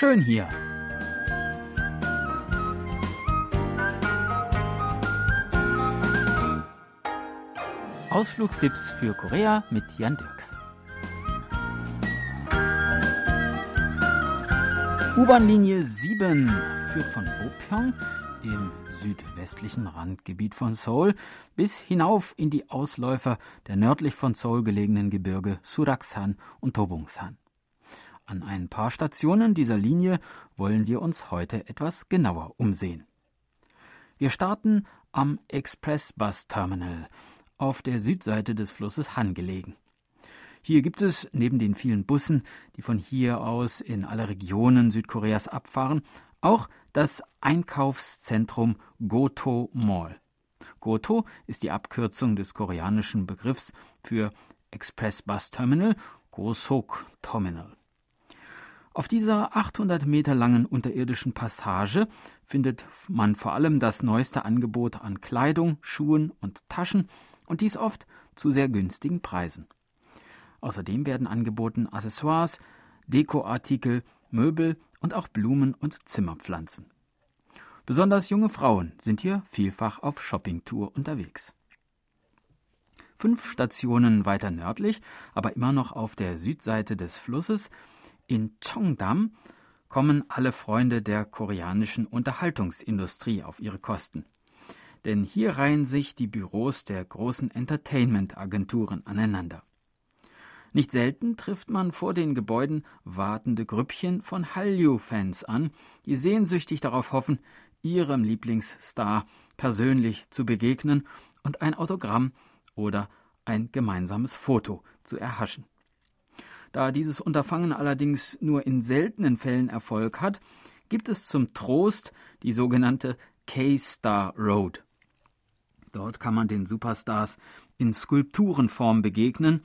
Schön hier. Ausflugstipps für Korea mit Jan Dirks. U-Bahn-Linie 7 führt von Bopyeong im südwestlichen Randgebiet von Seoul bis hinauf in die Ausläufer der nördlich von Seoul gelegenen Gebirge Suraksan und Tobungsan. An ein paar Stationen dieser Linie wollen wir uns heute etwas genauer umsehen. Wir starten am Express Bus Terminal auf der Südseite des Flusses Han gelegen. Hier gibt es neben den vielen Bussen, die von hier aus in alle Regionen Südkoreas abfahren, auch das Einkaufszentrum Goto Mall. Goto ist die Abkürzung des koreanischen Begriffs für Express Bus Terminal, Gosok Terminal. Auf dieser 800 Meter langen unterirdischen Passage findet man vor allem das neueste Angebot an Kleidung, Schuhen und Taschen und dies oft zu sehr günstigen Preisen. Außerdem werden angeboten Accessoires, Dekoartikel, Möbel und auch Blumen und Zimmerpflanzen. Besonders junge Frauen sind hier vielfach auf Shoppingtour unterwegs. Fünf Stationen weiter nördlich, aber immer noch auf der Südseite des Flusses, in Cheongdam, kommen alle Freunde der koreanischen Unterhaltungsindustrie auf ihre Kosten. Denn hier reihen sich die Büros der großen Entertainment-Agenturen aneinander. Nicht selten trifft man vor den Gebäuden wartende Grüppchen von Hallyu-Fans an, die sehnsüchtig darauf hoffen, ihrem Lieblingsstar persönlich zu begegnen und ein Autogramm oder ein gemeinsames Foto zu erhaschen. Da dieses Unterfangen allerdings nur in seltenen Fällen Erfolg hat, gibt es zum Trost die sogenannte K-Star Road. Dort kann man den Superstars in Skulpturenform begegnen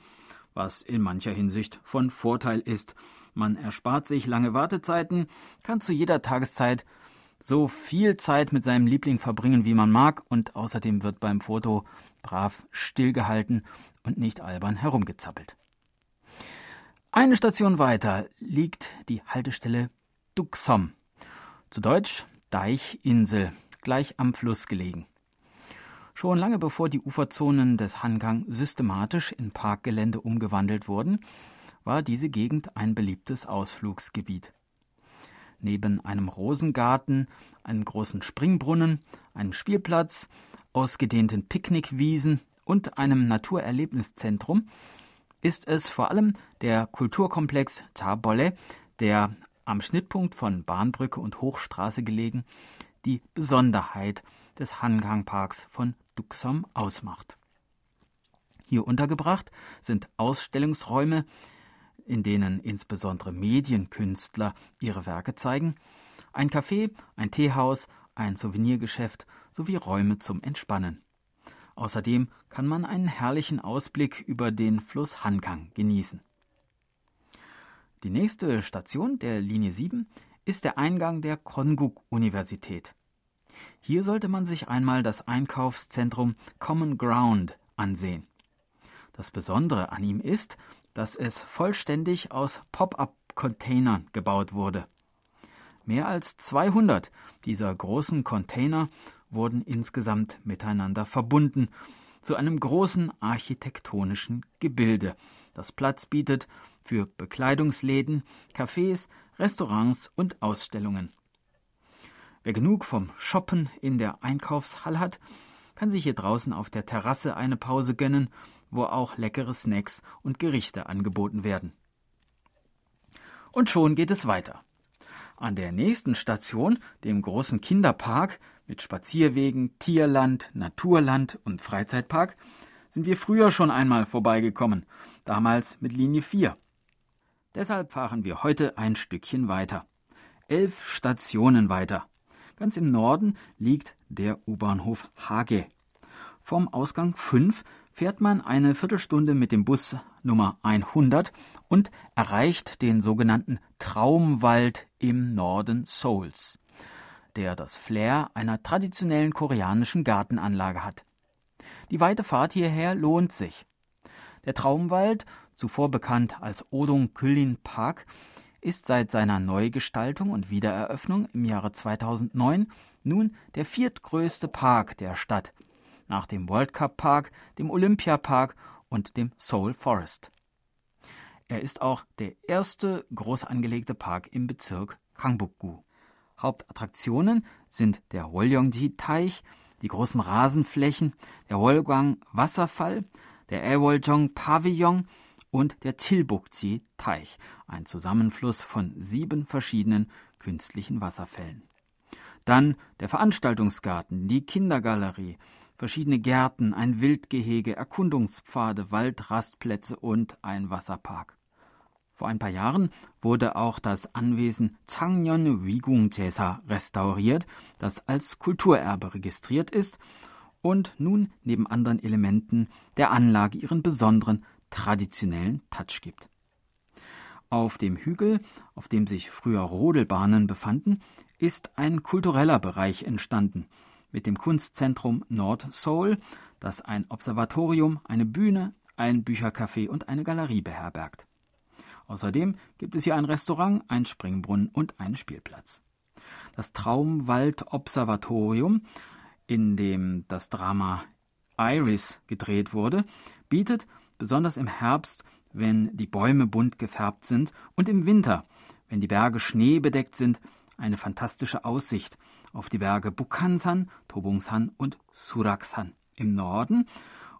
was in mancher Hinsicht von Vorteil ist. Man erspart sich lange Wartezeiten, kann zu jeder Tageszeit so viel Zeit mit seinem Liebling verbringen, wie man mag, und außerdem wird beim Foto brav stillgehalten und nicht albern herumgezappelt. Eine Station weiter liegt die Haltestelle Duxom, zu Deutsch Deichinsel, gleich am Fluss gelegen. Schon lange bevor die Uferzonen des Hangang systematisch in Parkgelände umgewandelt wurden, war diese Gegend ein beliebtes Ausflugsgebiet. Neben einem Rosengarten, einem großen Springbrunnen, einem Spielplatz, ausgedehnten Picknickwiesen und einem Naturerlebniszentrum ist es vor allem der Kulturkomplex Tabolle, der am Schnittpunkt von Bahnbrücke und Hochstraße gelegen, die Besonderheit des Hangang-Parks von Duxom ausmacht. Hier untergebracht sind Ausstellungsräume, in denen insbesondere Medienkünstler ihre Werke zeigen, ein Café, ein Teehaus, ein Souvenirgeschäft sowie Räume zum Entspannen. Außerdem kann man einen herrlichen Ausblick über den Fluss Hangang genießen. Die nächste Station der Linie 7 ist der Eingang der Konguk-Universität. Hier sollte man sich einmal das Einkaufszentrum Common Ground ansehen. Das Besondere an ihm ist, dass es vollständig aus Pop-up-Containern gebaut wurde. Mehr als 200 dieser großen Container wurden insgesamt miteinander verbunden zu einem großen architektonischen Gebilde, das Platz bietet für Bekleidungsläden, Cafés, Restaurants und Ausstellungen. Wer genug vom Shoppen in der Einkaufshalle hat, kann sich hier draußen auf der Terrasse eine Pause gönnen, wo auch leckere Snacks und Gerichte angeboten werden. Und schon geht es weiter. An der nächsten Station, dem großen Kinderpark mit Spazierwegen, Tierland, Naturland und Freizeitpark, sind wir früher schon einmal vorbeigekommen, damals mit Linie 4. Deshalb fahren wir heute ein Stückchen weiter. Elf Stationen weiter. Ganz im Norden liegt der U-Bahnhof Hage. Vom Ausgang 5 fährt man eine Viertelstunde mit dem Bus Nummer 100 und erreicht den sogenannten Traumwald im Norden Seouls, der das Flair einer traditionellen koreanischen Gartenanlage hat. Die weite Fahrt hierher lohnt sich. Der Traumwald, zuvor bekannt als Odong Kyllin Park, ist seit seiner Neugestaltung und Wiedereröffnung im Jahre 2009 nun der viertgrößte Park der Stadt, nach dem World Cup Park, dem Olympia Park und dem Seoul Forest. Er ist auch der erste groß angelegte Park im Bezirk Gangbuk-gu. Hauptattraktionen sind der Wolyongji-Teich, die großen Rasenflächen, der Wolgang-Wasserfall, der Aewoljong-Pavillon und der Chilbukji-Teich, ein Zusammenfluss von sieben verschiedenen künstlichen Wasserfällen. Dann der Veranstaltungsgarten, die Kindergalerie, verschiedene Gärten, ein Wildgehege, Erkundungspfade, Waldrastplätze und ein Wasserpark. Vor ein paar Jahren wurde auch das Anwesen Changnyeon Wigung Jesa restauriert, das als Kulturerbe registriert ist und nun neben anderen Elementen der Anlage ihren besonderen traditionellen Touch gibt. Auf dem Hügel, auf dem sich früher Rodelbahnen befanden, ist ein kultureller Bereich entstanden, mit dem Kunstzentrum Nord Seoul, das ein Observatorium, eine Bühne, ein Büchercafé und eine Galerie beherbergt. Außerdem gibt es hier ein Restaurant, ein Springbrunnen und einen Spielplatz. Das Traumwald Observatorium, in dem das Drama Iris gedreht wurde, bietet besonders im Herbst, wenn die Bäume bunt gefärbt sind, und im Winter, wenn die Berge schneebedeckt sind, eine fantastische Aussicht auf die Berge Bukhansan, Tobungsan und Suraksan im Norden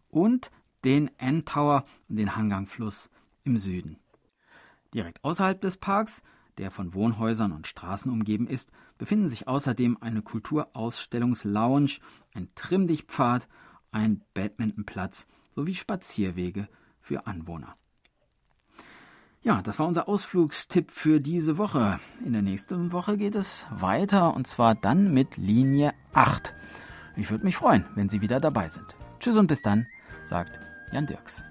und den N Tower und den Hangang-Fluss im Süden. Direkt außerhalb des Parks, der von Wohnhäusern und Straßen umgeben ist, befinden sich außerdem eine Kulturausstellungslounge, ein Trimmdichtpfad, ein Badmintonplatz sowie Spazierwege für Anwohner. Ja, das war unser Ausflugstipp für diese Woche. In der nächsten Woche geht es weiter und zwar dann mit Linie 8. Ich würde mich freuen, wenn Sie wieder dabei sind. Tschüss und bis dann, sagt Jan Dirks.